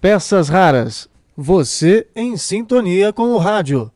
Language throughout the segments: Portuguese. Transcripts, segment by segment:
Peças raras. Você em sintonia com o rádio.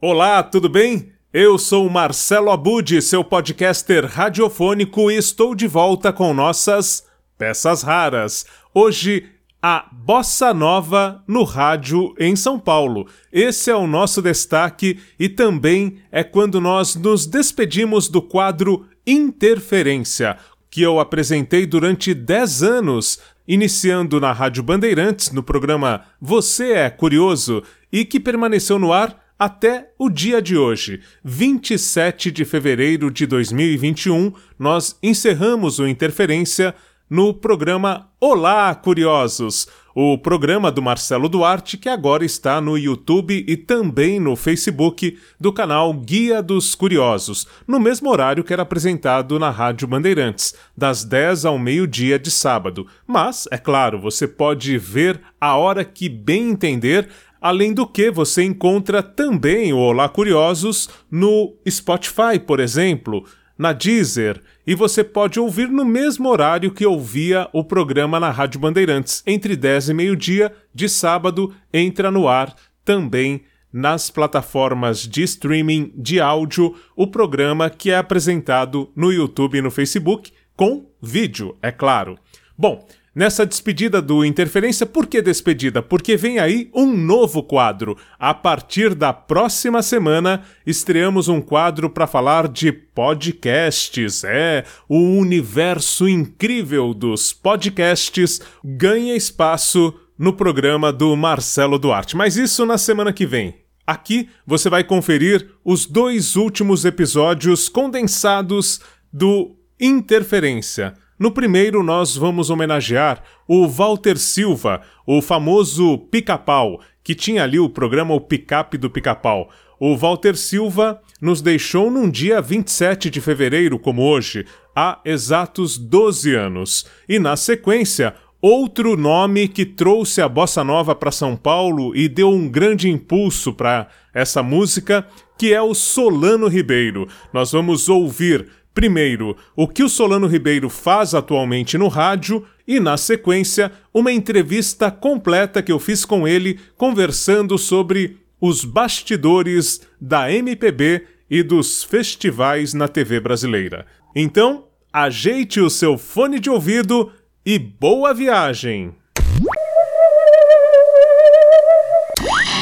Olá, tudo bem? Eu sou Marcelo Abud, seu podcaster radiofônico, e estou de volta com nossas peças raras. Hoje, a Bossa Nova no rádio em São Paulo. Esse é o nosso destaque e também é quando nós nos despedimos do quadro Interferência, que eu apresentei durante 10 anos, iniciando na Rádio Bandeirantes, no programa Você é Curioso, e que permaneceu no ar até o dia de hoje, 27 de fevereiro de 2021, nós encerramos o Interferência no programa Olá, Curiosos, o programa do Marcelo Duarte que agora está no YouTube e também no Facebook do canal Guia dos Curiosos, no mesmo horário que era apresentado na Rádio Bandeirantes, das 10 ao meio-dia de sábado. Mas, é claro, você pode ver a hora que bem entender Além do que, você encontra também o Olá Curiosos no Spotify, por exemplo, na Deezer, e você pode ouvir no mesmo horário que ouvia o programa na Rádio Bandeirantes. Entre 10 e meio-dia de sábado, entra no ar também nas plataformas de streaming de áudio o programa que é apresentado no YouTube e no Facebook, com vídeo, é claro. Bom, Nessa despedida do Interferência, por que despedida? Porque vem aí um novo quadro. A partir da próxima semana, estreamos um quadro para falar de podcasts. É, o universo incrível dos podcasts ganha espaço no programa do Marcelo Duarte. Mas isso na semana que vem. Aqui você vai conferir os dois últimos episódios condensados do Interferência. No primeiro, nós vamos homenagear o Walter Silva, o famoso pica-pau, que tinha ali o programa O Picape do Pica-Pau. O Walter Silva nos deixou num dia 27 de fevereiro, como hoje, há exatos 12 anos. E na sequência, outro nome que trouxe a bossa nova para São Paulo e deu um grande impulso para essa música, que é o Solano Ribeiro. Nós vamos ouvir Primeiro, o que o Solano Ribeiro faz atualmente no rádio e, na sequência, uma entrevista completa que eu fiz com ele conversando sobre os bastidores da MPB e dos festivais na TV brasileira. Então, ajeite o seu fone de ouvido e boa viagem!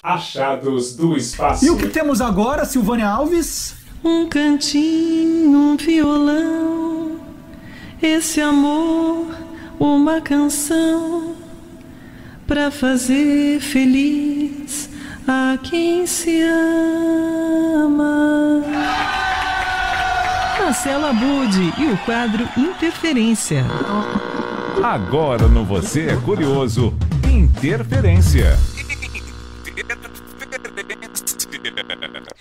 Achados do espaço. E o que temos agora, Silvânia Alves? Um cantinho, um violão, esse amor, uma canção para fazer feliz a quem se ama. Marcela Abud e o quadro Interferência. Agora no Você é Curioso, Interferência.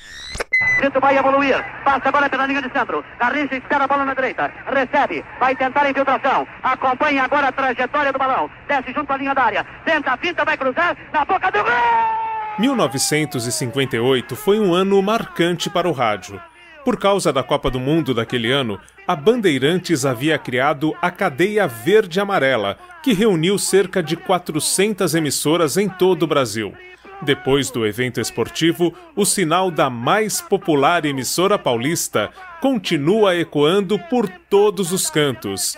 Brito vai evoluir. Passa agora pela linha de centro. Garrincha espera a bola na direita. Recebe. Vai tentar a infiltração. Acompanha agora a trajetória do balão. Desce junto à linha da área. Tenta a pinta, vai cruzar. Na boca do gol! 1958 foi um ano marcante para o rádio. Por causa da Copa do Mundo daquele ano, a Bandeirantes havia criado a Cadeia Verde Amarela, que reuniu cerca de 400 emissoras em todo o Brasil. Depois do evento esportivo, o sinal da mais popular emissora paulista continua ecoando por todos os cantos.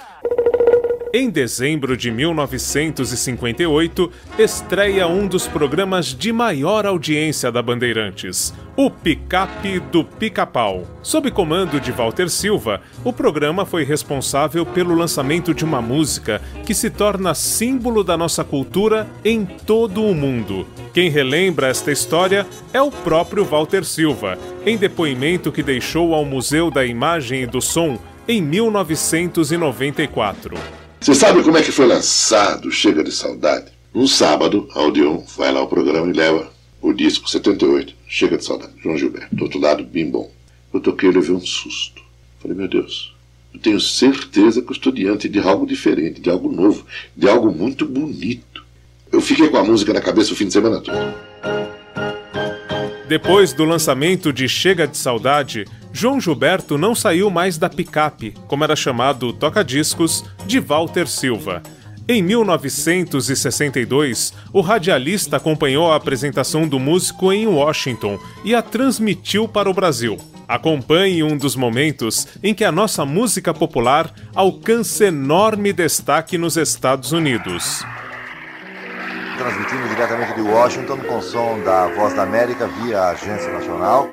Em dezembro de 1958, estreia um dos programas de maior audiência da Bandeirantes, o Picape do Pica-Pau. Sob comando de Walter Silva, o programa foi responsável pelo lançamento de uma música que se torna símbolo da nossa cultura em todo o mundo. Quem relembra esta história é o próprio Walter Silva, em depoimento que deixou ao Museu da Imagem e do Som em 1994. Você sabe como é que foi lançado Chega de Saudade? Um sábado, a vai lá ao programa e leva o disco 78, Chega de Saudade, João Gilberto. Do outro lado, bem bom. Eu toquei e levei um susto. Falei, meu Deus, eu tenho certeza que eu estou diante de algo diferente, de algo novo, de algo muito bonito. Eu fiquei com a música na cabeça o fim de semana todo. Depois do lançamento de Chega de Saudade, João Gilberto não saiu mais da picape, como era chamado o toca-discos, de Walter Silva. Em 1962, o radialista acompanhou a apresentação do músico em Washington e a transmitiu para o Brasil. Acompanhe um dos momentos em que a nossa música popular alcança enorme destaque nos Estados Unidos. Transmitindo diretamente de Washington com som da Voz da América via Agência Nacional.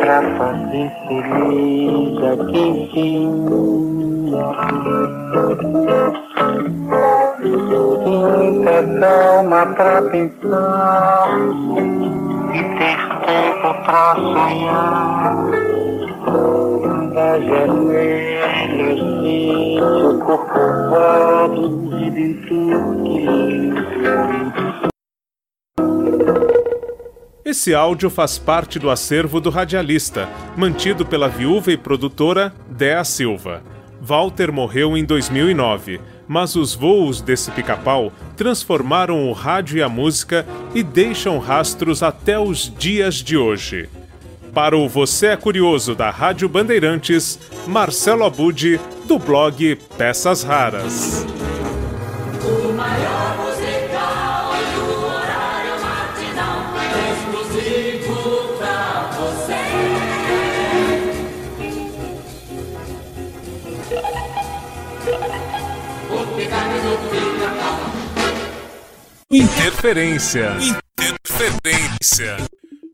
Pra fazer feliz a quem tem. Muita calma pra pensar e ter tempo pra sonhar. Da janela, seu corpo voado e dentro que esse áudio faz parte do acervo do radialista, mantido pela viúva e produtora Dea Silva. Walter morreu em 2009, mas os voos desse pica-pau transformaram o rádio e a música e deixam rastros até os dias de hoje. Para o Você é Curioso da Rádio Bandeirantes, Marcelo Abud, do blog Peças Raras. Interferência. Interferência.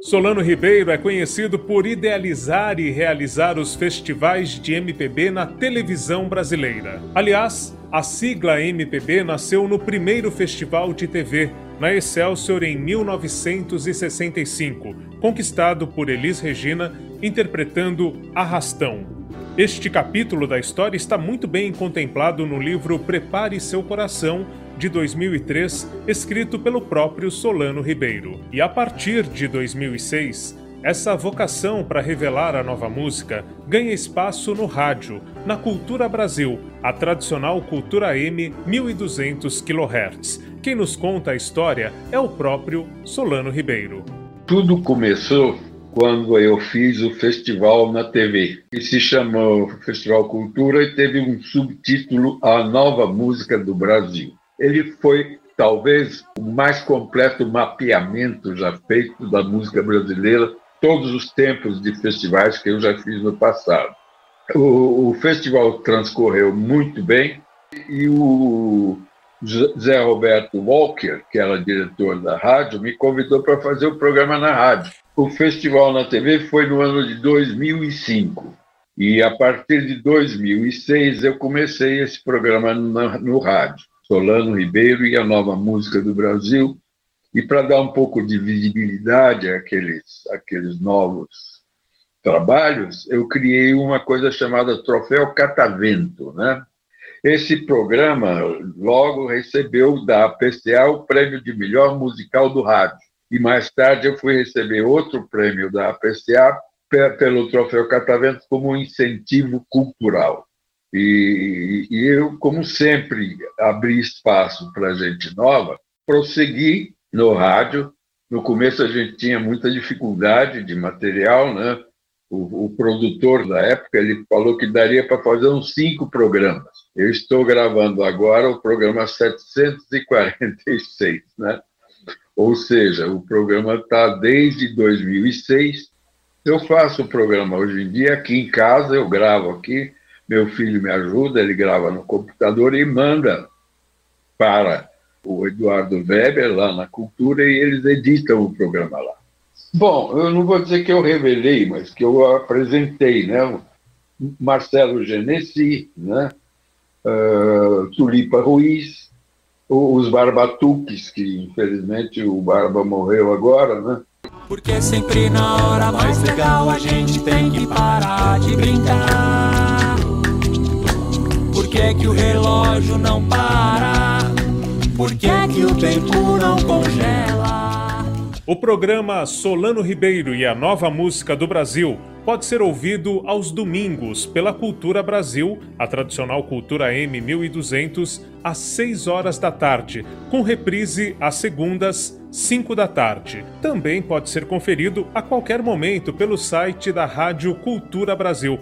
Solano Ribeiro é conhecido por idealizar e realizar os festivais de MPB na televisão brasileira. Aliás, a sigla MPB nasceu no primeiro festival de TV, na Excelsior em 1965, conquistado por Elis Regina, interpretando Arrastão. Este capítulo da história está muito bem contemplado no livro Prepare Seu Coração, de 2003, escrito pelo próprio Solano Ribeiro. E a partir de 2006, essa vocação para revelar a nova música ganha espaço no rádio, na Cultura Brasil, a tradicional Cultura M 1200 kHz. Quem nos conta a história é o próprio Solano Ribeiro. Tudo começou quando eu fiz o festival na TV, que se chamou Festival Cultura e teve um subtítulo A Nova Música do Brasil. Ele foi talvez o mais completo mapeamento já feito da música brasileira, todos os tempos de festivais que eu já fiz no passado. O, o festival transcorreu muito bem e o Zé Roberto Walker, que era diretor da rádio, me convidou para fazer o programa na rádio. O festival na TV foi no ano de 2005. E a partir de 2006 eu comecei esse programa no, no rádio. Solano Ribeiro e a Nova Música do Brasil. E para dar um pouco de visibilidade àqueles, àqueles novos trabalhos, eu criei uma coisa chamada Troféu Catavento. Né? Esse programa logo recebeu da APCA o prêmio de melhor musical do rádio. E mais tarde eu fui receber outro prêmio da APCA pelo Troféu Catavento como um incentivo cultural. E, e eu, como sempre, abri espaço para gente nova, prossegui no rádio. No começo a gente tinha muita dificuldade de material, né? O, o produtor da época ele falou que daria para fazer uns cinco programas. Eu estou gravando agora o programa 746, né? Ou seja, o programa está desde 2006. Eu faço o programa hoje em dia aqui em casa, eu gravo aqui, meu filho me ajuda, ele grava no computador e manda para o Eduardo Weber lá na Cultura e eles editam o programa lá. Bom, eu não vou dizer que eu revelei, mas que eu apresentei, né? Marcelo Genesi, né? Uh, Tulipa Ruiz, os Barbatuques, que infelizmente o Barba morreu agora, né? Porque sempre na hora mais legal a gente tem que parar de brincar que é que o relógio não para? Por que é que o tempo não congela? O programa Solano Ribeiro e a Nova Música do Brasil pode ser ouvido aos domingos pela Cultura Brasil, a tradicional Cultura M 1200, às 6 horas da tarde, com reprise às segundas, 5 da tarde. Também pode ser conferido a qualquer momento pelo site da Rádio Cultura Brasil.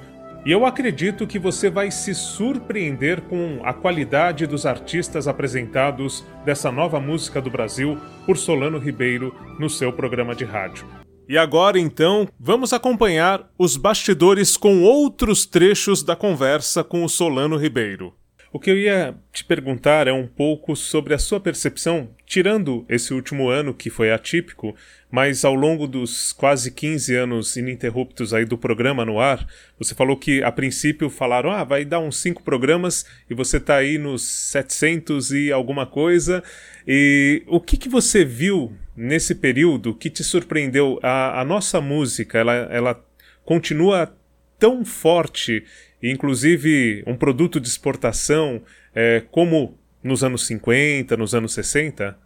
E eu acredito que você vai se surpreender com a qualidade dos artistas apresentados dessa nova música do Brasil por Solano Ribeiro no seu programa de rádio. E agora então, vamos acompanhar os bastidores com outros trechos da conversa com o Solano Ribeiro. O que eu ia te perguntar é um pouco sobre a sua percepção, tirando esse último ano que foi atípico, mas ao longo dos quase 15 anos ininterruptos aí do programa no ar, você falou que a princípio falaram, ah, vai dar uns cinco programas e você está aí nos 700 e alguma coisa. E o que, que você viu nesse período que te surpreendeu? A, a nossa música, ela, ela continua tão forte inclusive um produto de exportação, é, como nos anos 50, nos anos 60?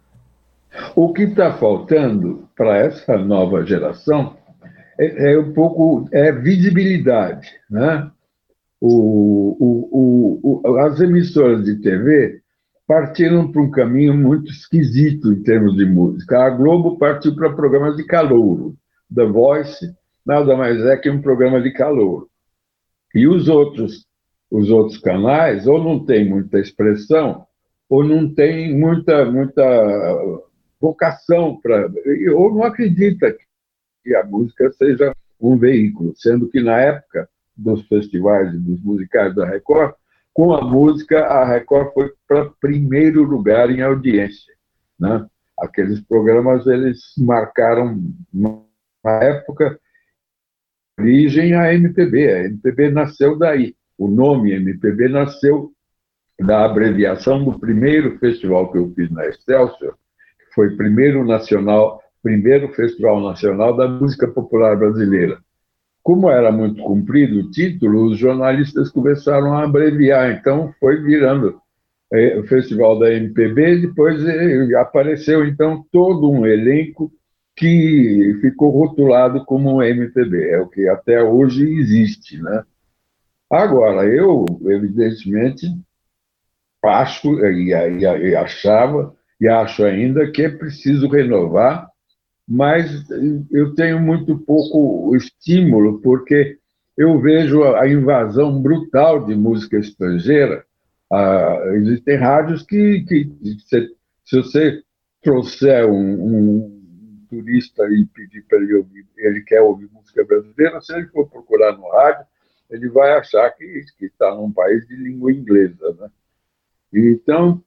O que está faltando para essa nova geração é, é, um pouco é visibilidade, né? O, o, o, as emissoras de TV partiram para um caminho muito esquisito em termos de música. A Globo partiu para programas de calouro. The Voice nada mais é que um programa de calouro. E os outros, os outros canais ou não tem muita expressão ou não tem muita, muita vocação para ou não acredita que a música seja um veículo, sendo que na época dos festivais e dos musicais da Record, com a música a Record foi para primeiro lugar em audiência, né? Aqueles programas eles marcaram uma época origem a MPB. A MPB nasceu daí. O nome MPB nasceu da abreviação do primeiro festival que eu fiz na Excelsior, que foi primeiro nacional, primeiro festival nacional da música popular brasileira. Como era muito comprido o título, os jornalistas começaram a abreviar, então foi virando é, o festival da MPB, depois é, apareceu então todo um elenco que ficou rotulado como MPB, é o que até hoje existe, né? Agora, eu, evidentemente, acho e, e, e achava e acho ainda que é preciso renovar, mas eu tenho muito pouco estímulo, porque eu vejo a invasão brutal de música estrangeira. Ah, existem rádios que, que se, se você trouxer um, um turista e pedir para ele ouvir, ele quer ouvir música brasileira, se ele for procurar no rádio, ele vai achar que, está num país de língua inglesa. Né? Então,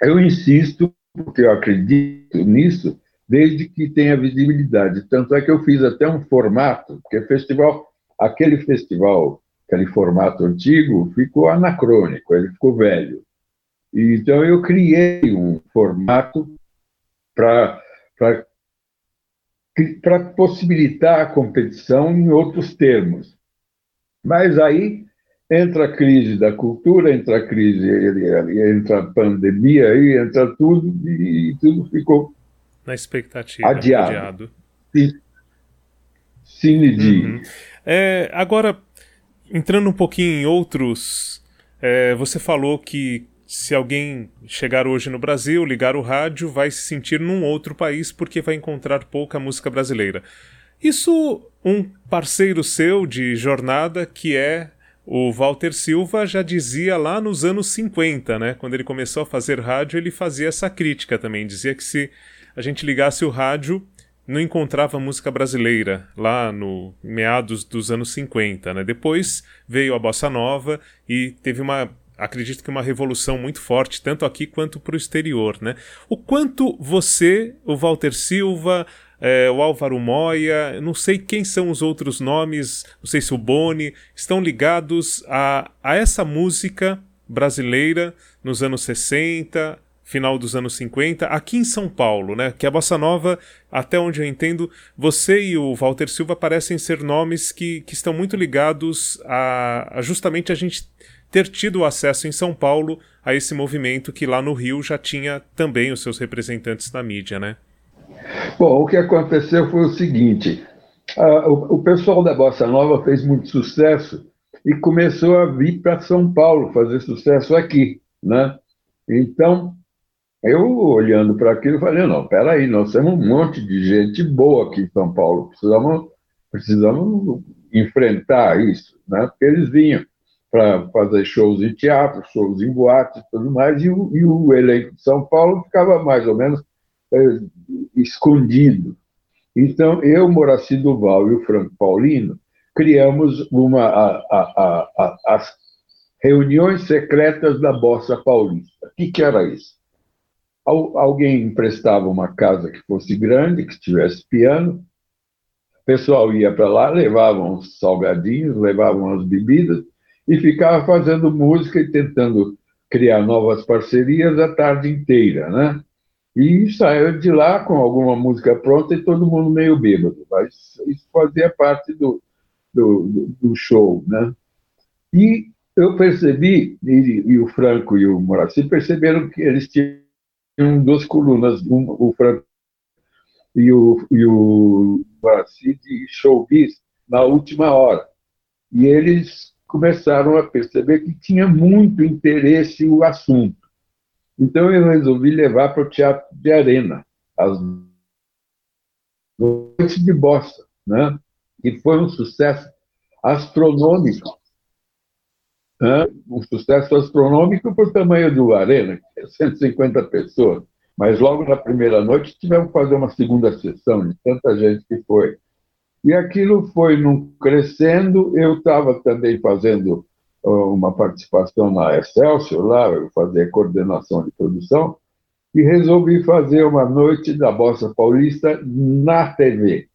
eu insisto, porque eu acredito nisso, desde que tenha visibilidade. Tanto é que eu fiz até um formato, porque festival, aquele festival, aquele formato antigo, ficou anacrônico, ele ficou velho. Então, eu criei um formato para para possibilitar a competição em outros termos. Mas aí entra a crise da cultura, entra a crise, entra a pandemia, aí entra tudo e tudo ficou na expectativa adiado. adiado. Cine uhum. é, agora entrando um pouquinho em outros, é, você falou que se alguém chegar hoje no Brasil, ligar o rádio, vai se sentir num outro país porque vai encontrar pouca música brasileira. Isso um parceiro seu de jornada, que é o Walter Silva, já dizia lá nos anos 50, né? Quando ele começou a fazer rádio, ele fazia essa crítica também. Dizia que se a gente ligasse o rádio, não encontrava música brasileira lá no meados dos anos 50, né? Depois veio a bossa nova e teve uma acredito que uma revolução muito forte, tanto aqui quanto para o exterior. Né? O quanto você, o Walter Silva, é, o Álvaro Moya, não sei quem são os outros nomes, não sei se o Boni, estão ligados a, a essa música brasileira nos anos 60, final dos anos 50, aqui em São Paulo, né? Que a bossa nova, até onde eu entendo, você e o Walter Silva parecem ser nomes que, que estão muito ligados a, a justamente a gente ter tido acesso em São Paulo a esse movimento que lá no Rio já tinha também os seus representantes na mídia, né? Bom, o que aconteceu foi o seguinte: uh, o, o, pessoal da Bossa Nova fez muito sucesso e começou a vir para São Paulo fazer sucesso aqui, né? Então, eu olhando para aquilo, falei: não, peraí, nós temos um monte de gente boa aqui em São Paulo, precisamos, precisamos enfrentar isso, né? Porque eles vinham para fazer shows em teatro, shows em boates e tudo mais, e o, e o elenco de São Paulo ficava mais ou menos é, escondido. Então, eu, Moraci Duval e o Franco Paulino criamos uma, a, a, a, as reuniões secretas da Bossa Paulista. O que, que era isso? Alguém emprestava uma casa que fosse grande, que tivesse piano, o pessoal ia para lá, levavam os salgadinhos, levavam as bebidas, e ficava fazendo música e tentando criar novas parcerias a tarde inteira, né? E saiu de lá com alguma música pronta e todo mundo meio bêbado, mas isso fazia parte do, do, do show, né? E eu percebi, e, e, o Franco e o Moraci perceberam que eles tinham duas colunas, um, o Franco e o, e o Moraci de showbiz na última hora. E eles começaram a perceber que tinha muito interesse o assunto. Então eu resolvi levar para o Teatro de Arena, as noites de bossa, né? E foi um sucesso astronômico. Um sucesso astronômico por tamanho do Arena, que é 150 pessoas. Mas logo na primeira noite tivemos que fazer uma segunda sessão de tanta gente que foi. E aquilo foi num crescendo. Eu estava também fazendo uma participação na Excelsior, lá, eu fazia coordenação de produção, e resolvi fazer uma noite da Bossa Paulista na TV.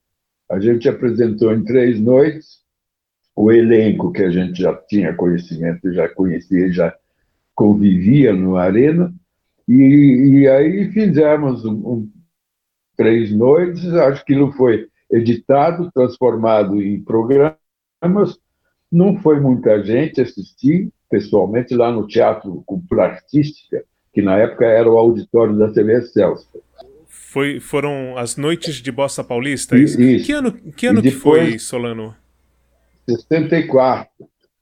A gente apresentou em três noites o elenco que a gente já tinha conhecimento, já conhecia, já convivia no Arena, e, e aí fizemos um, um, três noites, acho que não foi editado, transformado em programas. Não foi muita gente assistir, pessoalmente, lá no Teatro Cultura Artística, que na época era o auditório da TV Celso. Foi, foram as noites de Bossa Paulista? Isso. isso. Que ano, que, ano que foi, Solano? 64.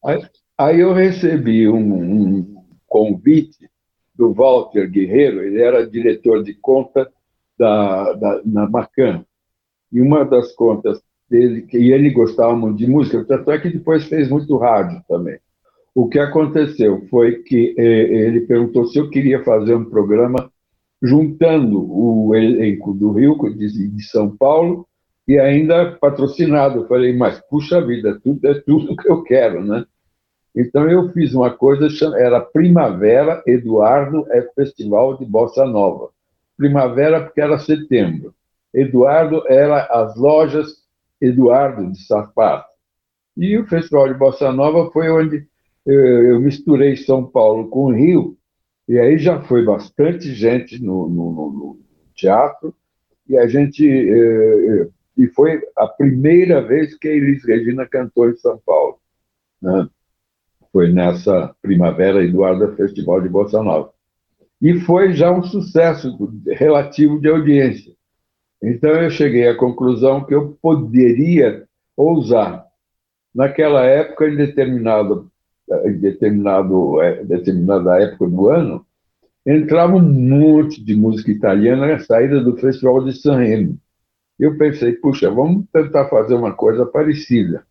Aí, aí eu recebi um, um, convite do Walter Guerreiro, ele era diretor de conta da, da, na Macan, e uma das contas dele, que ele gostava muito de música, tanto é que depois fez muito rádio também. O que aconteceu foi que eh, ele perguntou se eu queria fazer um programa juntando o elenco do Rio, de, de São Paulo, e ainda patrocinado. Eu falei, mas puxa vida, tudo, é tudo que eu quero, né? Então eu fiz uma coisa, era Primavera Eduardo é Festival de Bossa Nova. Primavera porque era setembro. Eduardo era as lojas Eduardo de sapato. E o Festival de Bossa Nova foi onde eu misturei São Paulo com Rio, e aí já foi bastante gente no, no, no teatro, e a gente. Eh, e foi a primeira vez que a Elis Regina cantou em São Paulo. Né? Foi nessa primavera Eduardo Festival de Bossa Nova. E foi já um sucesso relativo de audiência. Então eu cheguei à conclusão que eu poderia ousar. Naquela época, em, determinado, em determinado, é, determinada época do ano, entrava um monte de música italiana na saída do Festival de San Remo. Eu pensei, puxa, vamos tentar fazer uma coisa parecida.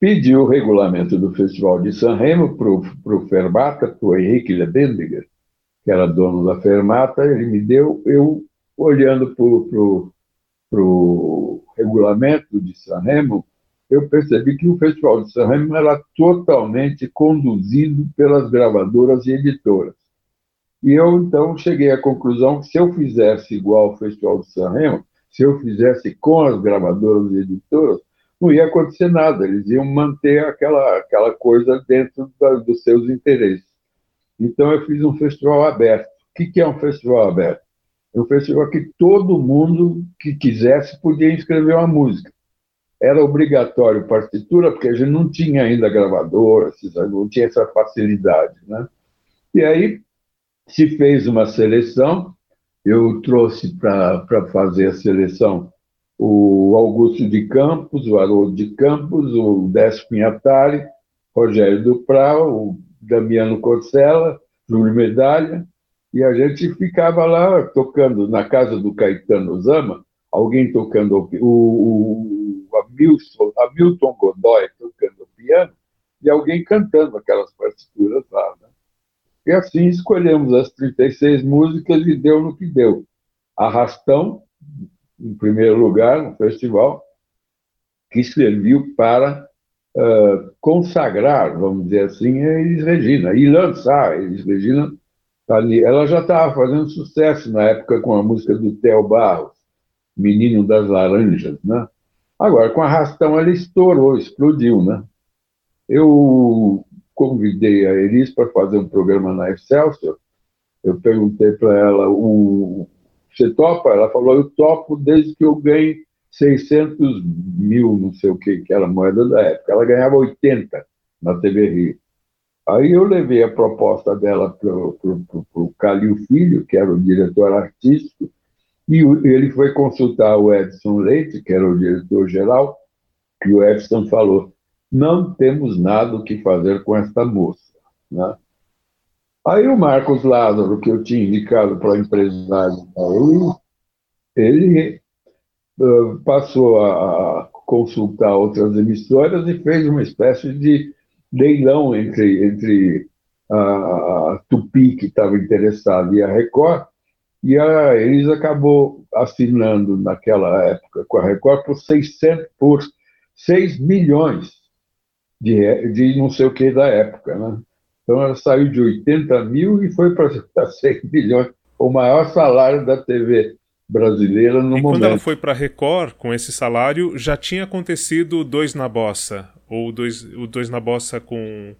Pedi o regulamento do Festival de San Remo para o Fermata, para o Henrique Lebendiger, que era dono da Fermata, ele me deu, eu olhando para o regulamento de Sanremo, eu percebi que o Festival de Sanremo era totalmente conduzido pelas gravadoras e editoras. E eu, então, cheguei à conclusão que se eu fizesse igual ao Festival de Sanremo, se eu fizesse com as gravadoras e editoras, não ia acontecer nada, eles iam manter aquela, aquela coisa dentro da, dos seus interesses. Então, eu fiz um festival aberto. O que, que é um festival aberto? Um festival que todo mundo que quisesse podia inscrever uma música. era obrigatório partitura, porque a gente não tinha ainda gravadora, não tinha essa facilidade. Né? E aí se fez uma seleção, eu trouxe para fazer a seleção o Augusto de Campos, o Haroldo de Campos, o Décio Pinhatari, Rogério Dupral, o Damiano Corcella, Júlio Medalha, e a gente ficava lá tocando na casa do Caetano Zama, alguém tocando o, o, o Hamilton, Hamilton Godoy tocando piano, e alguém cantando aquelas partituras lá. Né? E assim escolhemos as 36 músicas e deu no que deu. Arrastão, em primeiro lugar, no festival, que serviu para uh, consagrar, vamos dizer assim, a Elis Regina e lançar a Elis Regina ali. Ela já estava fazendo sucesso na época com a música do Theo Barros, Menino das Laranjas, né? Agora, com Arrastão, ela estourou, explodiu, né? Eu convidei a Elis para fazer um programa na Excelsior. Eu perguntei para ela, o, você topa? Ela falou, eu topo desde que eu ganhe 600 mil, não sei o que, que era a moeda da época. Ela ganhava 80 na TV Rio. Aí eu levei a proposta dela para o Calil Filho, que era o diretor artístico, e ele foi consultar o Edson Leite, que era o diretor-geral, e o Edson falou, não temos nada o que fazer com esta moça. Né? Aí o Marcos Lázaro, que eu tinha indicado para o empresário ele passou a consultar outras emissoras e fez uma espécie de leilão entre, entre a, a Tupi, que estava interessada, e a Record, e a Elis acabou assinando naquela época com a Record por 600, por 6 milhões de, de não sei o que da época, né? Então ela saiu de 80 mil e foi para 6 milhões, o maior salário da TV brasileira no e momento. quando ela foi para Record com esse salário, já tinha acontecido dois na bossa, ou dois, o dois na bossa com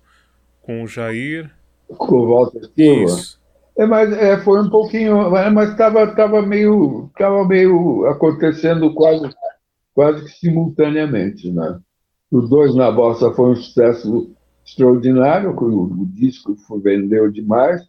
com o Jair, com o Walter Silva. Isso. É, mas é, foi um pouquinho, mas estava tava meio, tava meio acontecendo quase, quase que simultaneamente, né? Os dois na bossa foi um sucesso extraordinário, o, o disco vendeu demais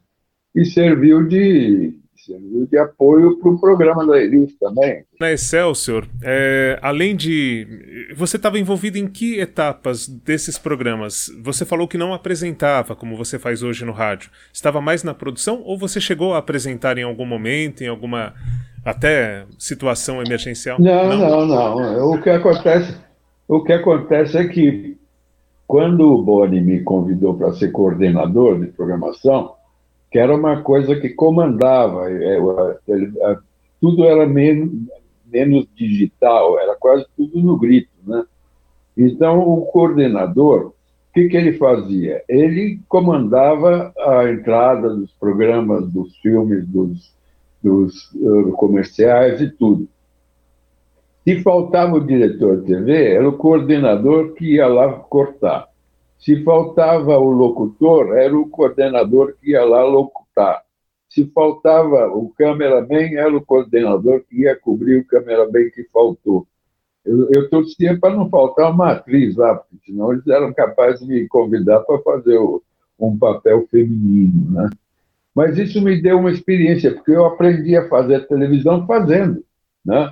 e serviu de, serviu de apoio para o programa da Elis também. Na Excelsior, é, além de. Você estava envolvido em que etapas desses programas? Você falou que não apresentava, como você faz hoje no rádio. Estava mais na produção ou você chegou a apresentar em algum momento, em alguma até situação emergencial? Não, não, não. não. O que acontece, o que acontece é que quando o Boni me convidou para ser coordenador de programação, que era uma coisa que comandava, é, tudo era menos, menos digital, era quase tudo no grito, né? Então, o coordenador, o que, que ele fazia? Ele comandava a entrada dos programas, dos filmes, dos, dos uh, comerciais e tudo. Se faltava o diretor de TV, era o coordenador que ia lá cortar. Se faltava o locutor, era o coordenador que ia lá locutar. Se faltava o cameraman, era o coordenador que ia cobrir o cameraman que faltou. Eu, eu torcia para não faltar uma atriz lá, porque senão eles eram capazes de me convidar para fazer o, um papel feminino. Né? Mas isso me deu uma experiência, porque eu aprendi a fazer televisão fazendo. Né?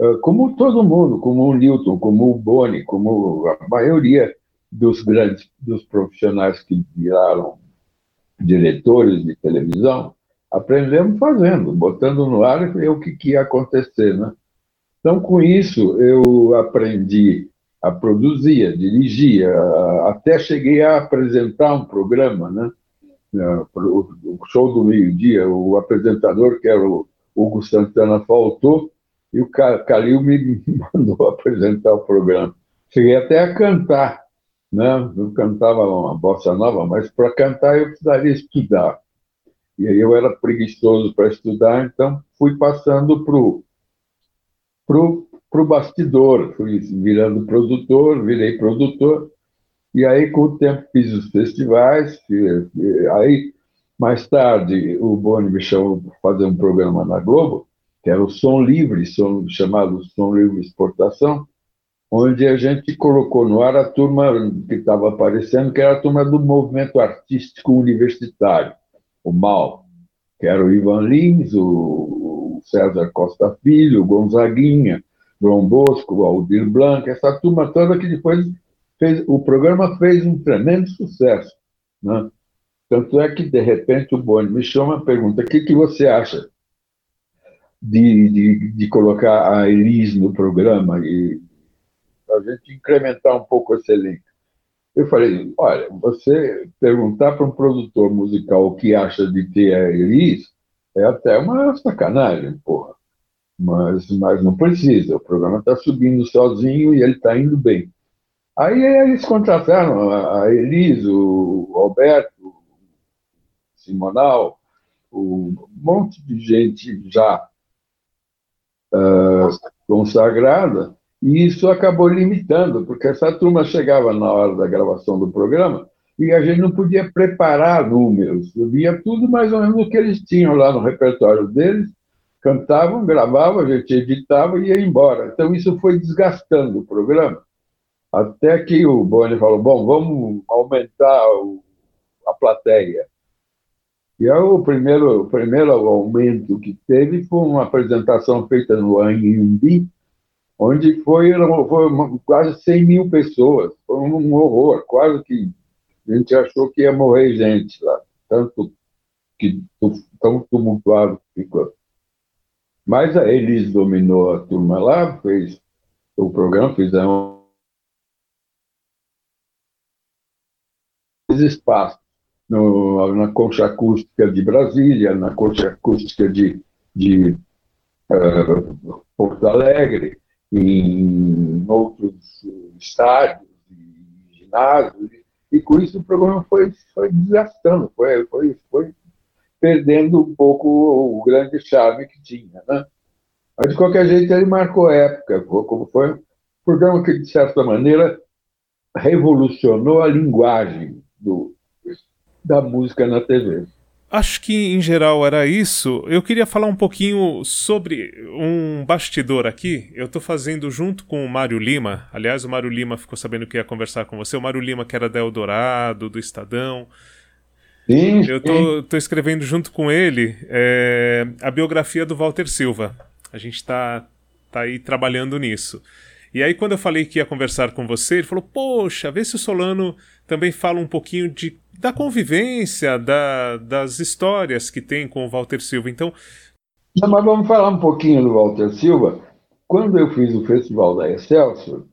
Ah, como todo mundo, como o Newton, como o Boni, como a maioria dos grandes dos profissionais que viraram diretores de televisão, aprendemos fazendo, botando no ar o que, que ia acontecer, né? Então, com isso, eu aprendi a produzir, a dirigir, a, até cheguei a apresentar um programa, né? Ah, o show do meio-dia, o apresentador, que era o Hugo Santana, faltou, e o Calil me mandou apresentar o programa. Cheguei até a cantar, né? Eu cantava uma bossa nova, mas para cantar eu precisaria estudar. E aí eu era preguiçoso para estudar, então fui passando para o pro, pro bastidor, fui virando produtor, virei produtor, e aí com o tempo fiz os festivais, aí mais tarde o Boni me chamou para fazer um programa na Globo, que era o Som Livre, som, chamado Som Livre Exportação, onde a gente colocou no ar a turma que estava aparecendo, que era a turma do Movimento Artístico Universitário, o MAU, que era o Ivan Lins, o César Costa Filho, o Gonzaguinha, João Bosco, o Aldir Blanc, essa turma toda que depois fez, o programa fez um tremendo sucesso. Né? Tanto é que, de repente, o Boni me chama e pergunta: o que, que você acha de, de, de colocar a Elis no programa e a gente incrementar um pouco esse elenco? Eu falei: olha, você perguntar para um produtor musical o que acha de ter a Elis é até uma sacanagem, porra. Mas, mas não precisa, o programa está subindo sozinho e ele está indo bem. Aí eles contrataram a Elis, o Alberto, o Simonal, um monte de gente já uh, consagrada, e isso acabou limitando, porque essa turma chegava na hora da gravação do programa e a gente não podia preparar números, via tudo mais ou menos o que eles tinham lá no repertório deles, cantavam, gravavam, a gente editava e ia embora. Então isso foi desgastando o programa. Até que o Boni falou: bom, vamos aumentar o, a plateia. E aí, o primeiro, o primeiro aumento que teve foi uma apresentação feita no Anhembi, onde foi, uma, quase 100 mil pessoas. Foi um horror, quase que a gente achou que ia morrer gente lá, tanto que tão tumultuado ficou. Mas a Elis dominou a turma lá, fez o programa, fizeram espaços no, na concha acústica de Brasília, na concha acústica de, de uh, Porto Alegre, em outros estádios, ginásios, e com isso o programa foi, foi desgastando, foi, foi, foi perdendo um pouco o grande charme que tinha. Né? Mas, de qualquer jeito, ele marcou época, como foi um programa que, de certa maneira, revolucionou a linguagem do, da música na TV. Acho que em geral era isso. Eu queria falar um pouquinho sobre um bastidor aqui. Eu estou fazendo junto com o Mário Lima. Aliás, o Mário Lima ficou sabendo que ia conversar com você. O Mário Lima, que era da Eldorado, do Estadão. Sim, eu tô, tô escrevendo junto com ele é, a biografia do Walter Silva. A gente está tá aí trabalhando nisso. E aí, quando eu falei que ia conversar com você, ele falou: Poxa, vê se o Solano também fala um pouquinho de, da convivência, da, das histórias que tem com o Walter Silva. Então. Não, mas vamos falar um pouquinho do Walter Silva. Quando eu fiz o festival da Excelsior,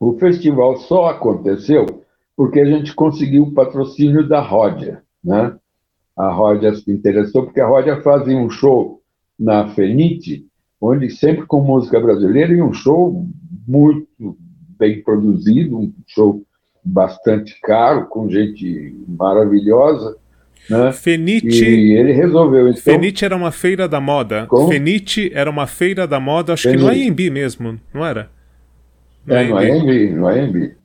o festival só aconteceu porque a gente conseguiu o patrocínio da Ródia. Né? A Ródia se interessou, porque a Ródia fazia um show na Fenite, onde sempre com música brasileira e um show muito bem produzido, um show bastante caro, com gente maravilhosa. Né? Fenite. E ele resolveu. Então, Fenite era uma feira da moda. Como? Fenite era uma feira da moda, acho Fenite. que no AMB mesmo, não era? é, no AMB, no AMB.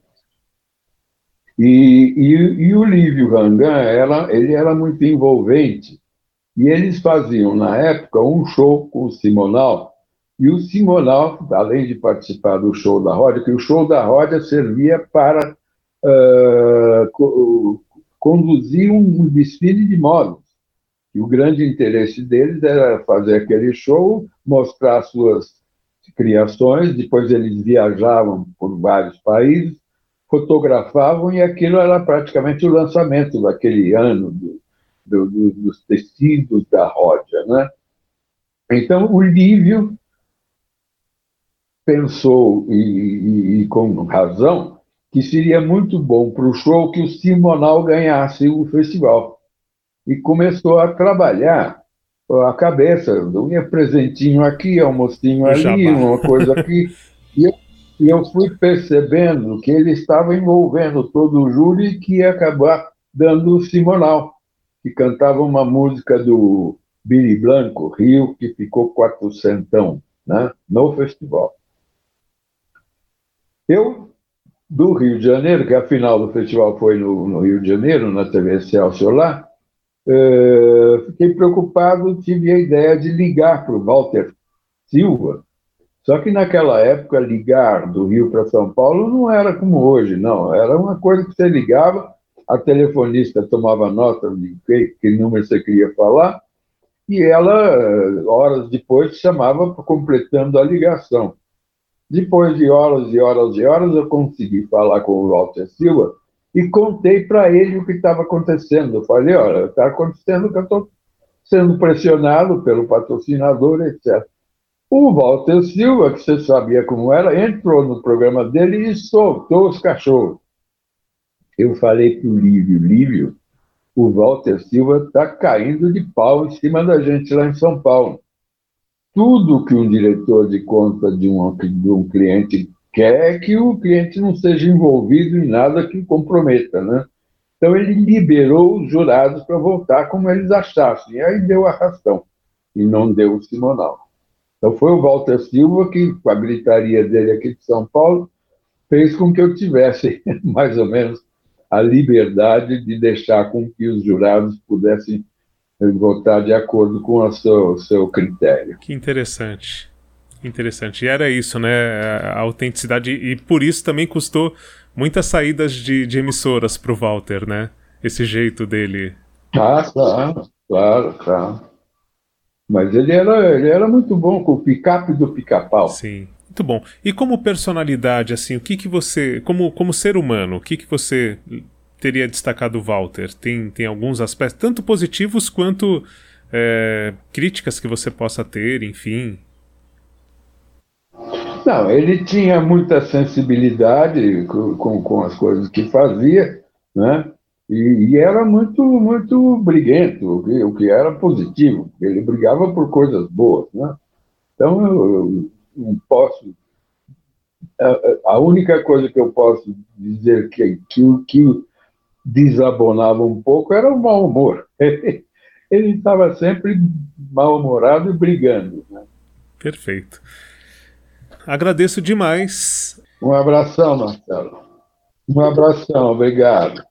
E, e, e o Lívio Rangan, era, ele era muito envolvente. E eles faziam, na época, um show com o Simonal. E o Simonal, além de participar do show da Roda, que o show da Roda servia para uh, co conduzir um desfile de modos. E o grande interesse deles era fazer aquele show, mostrar suas criações, depois eles viajavam por vários países, fotografavam, e aquilo era praticamente o lançamento daquele ano do, do, do, dos tecidos da Rodia. Né? Então, o Lívio pensou, e, e, e com razão, que seria muito bom para o show que o Simonal ganhasse o festival. E começou a trabalhar a cabeça, um presentinho aqui, almocinho ali, uma coisa aqui. E eu, e eu fui percebendo que ele estava envolvendo todo o júri e que ia acabar dando o Simonal, que cantava uma música do Billy Blanco, Rio, que ficou quatrocentão né, no festival. Eu do Rio de Janeiro, que a final do festival foi no, no Rio de Janeiro, na TV Celso lá, uh, fiquei preocupado, tive a ideia de ligar para o Walter Silva Só que naquela época, ligar do Rio para São Paulo não era como hoje, não. Era uma coisa que você ligava, a telefonista tomava nota de que, que número você queria falar, e ela, horas depois, chamava completando a ligação. Depois de horas e horas e horas, eu consegui falar com o Walter Silva e contei para ele o que estava acontecendo. Eu falei: olha, está acontecendo que eu estou sendo pressionado pelo patrocinador, etc. O Walter Silva, que você sabia como era, entrou no programa dele e soltou os cachorros. Eu falei para o Lívio: Lívio, o Walter Silva está caindo de pau em cima da gente lá em São Paulo. Tudo que um diretor de conta de um, de um cliente quer é que o cliente não seja envolvido em nada que comprometa, né? Então ele liberou os jurados para voltar como eles achassem, e aí deu a arrastão, e não deu o Simonal. Então foi o Walter Silva que, com a gritaria dele aqui de São Paulo, fez com que eu tivesse mais ou menos a liberdade de deixar com que os jurados pudessem votar de acordo com o seu, seu critério. Que interessante. Interessante. E era isso, né? A autenticidade. E por isso também custou muitas saídas de, de emissoras para o Walter, né? Esse jeito dele. Ah, claro, claro, claro. Mas ele era, ele era muito bom com o picape do pica-pau. Sim. Muito bom. E como personalidade, assim, o que que você, como, como ser humano, o que que você teria destacado Walter? Tem, tem alguns aspectos, tanto positivos quanto é, críticas que você possa ter, enfim. Não, ele tinha muita sensibilidade com, com as coisas que fazia, né? E, e, era muito, muito briguento, o que, o que era positivo. Ele brigava por coisas boas, né? Então, eu, não posso. A, a, única coisa que eu posso dizer que, que que desabonava um pouco era o mau humor. Ele estava sempre mal-humorado e brigando. Né? Perfeito. Agradeço demais. Um abração, Marcelo. Um abração, obrigado.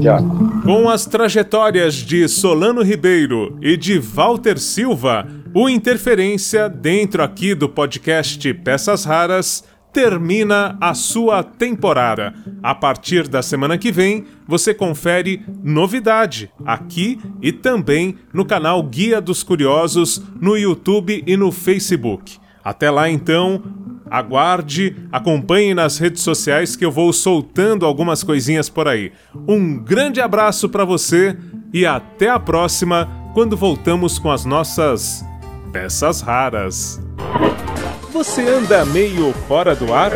Tchau. Com as trajetórias de Solano Ribeiro e de Walter Silva, o Interferência, dentro aqui do podcast Peças Raras, termina a sua temporada. A partir da semana que vem, você confere novidade aqui e também no canal Guia dos Curiosos no YouTube e no Facebook. Até lá então, aguarde, acompanhe nas redes sociais que eu vou soltando algumas coisinhas por aí. Um grande abraço para você e até a próxima, quando voltamos com as nossas peças raras. Você anda meio fora do ar?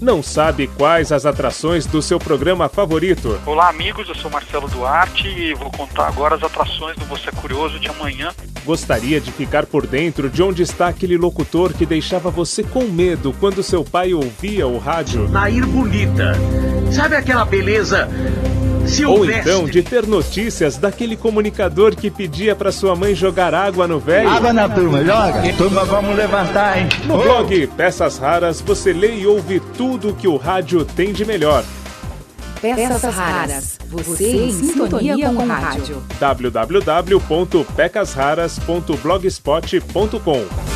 Não sabe quais as atrações do seu programa favorito? Olá, amigos. Eu sou Marcelo Duarte e vou contar agora as atrações do Você é Curioso de amanhã. Gostaria de ficar por dentro de onde está aquele locutor que deixava você com medo quando seu pai ouvia o rádio? Nair Bonita. Sabe aquela beleza ou então de ter notícias daquele comunicador que pedia para sua mãe jogar água no velho. Água na turma, joga. Turma, vamos levantar, hein? No blog Peças Raras você lê e ouve tudo que o rádio tem de melhor. Peças Raras. Você em sintonia com o rádio. www.pecasraras.blogspot.com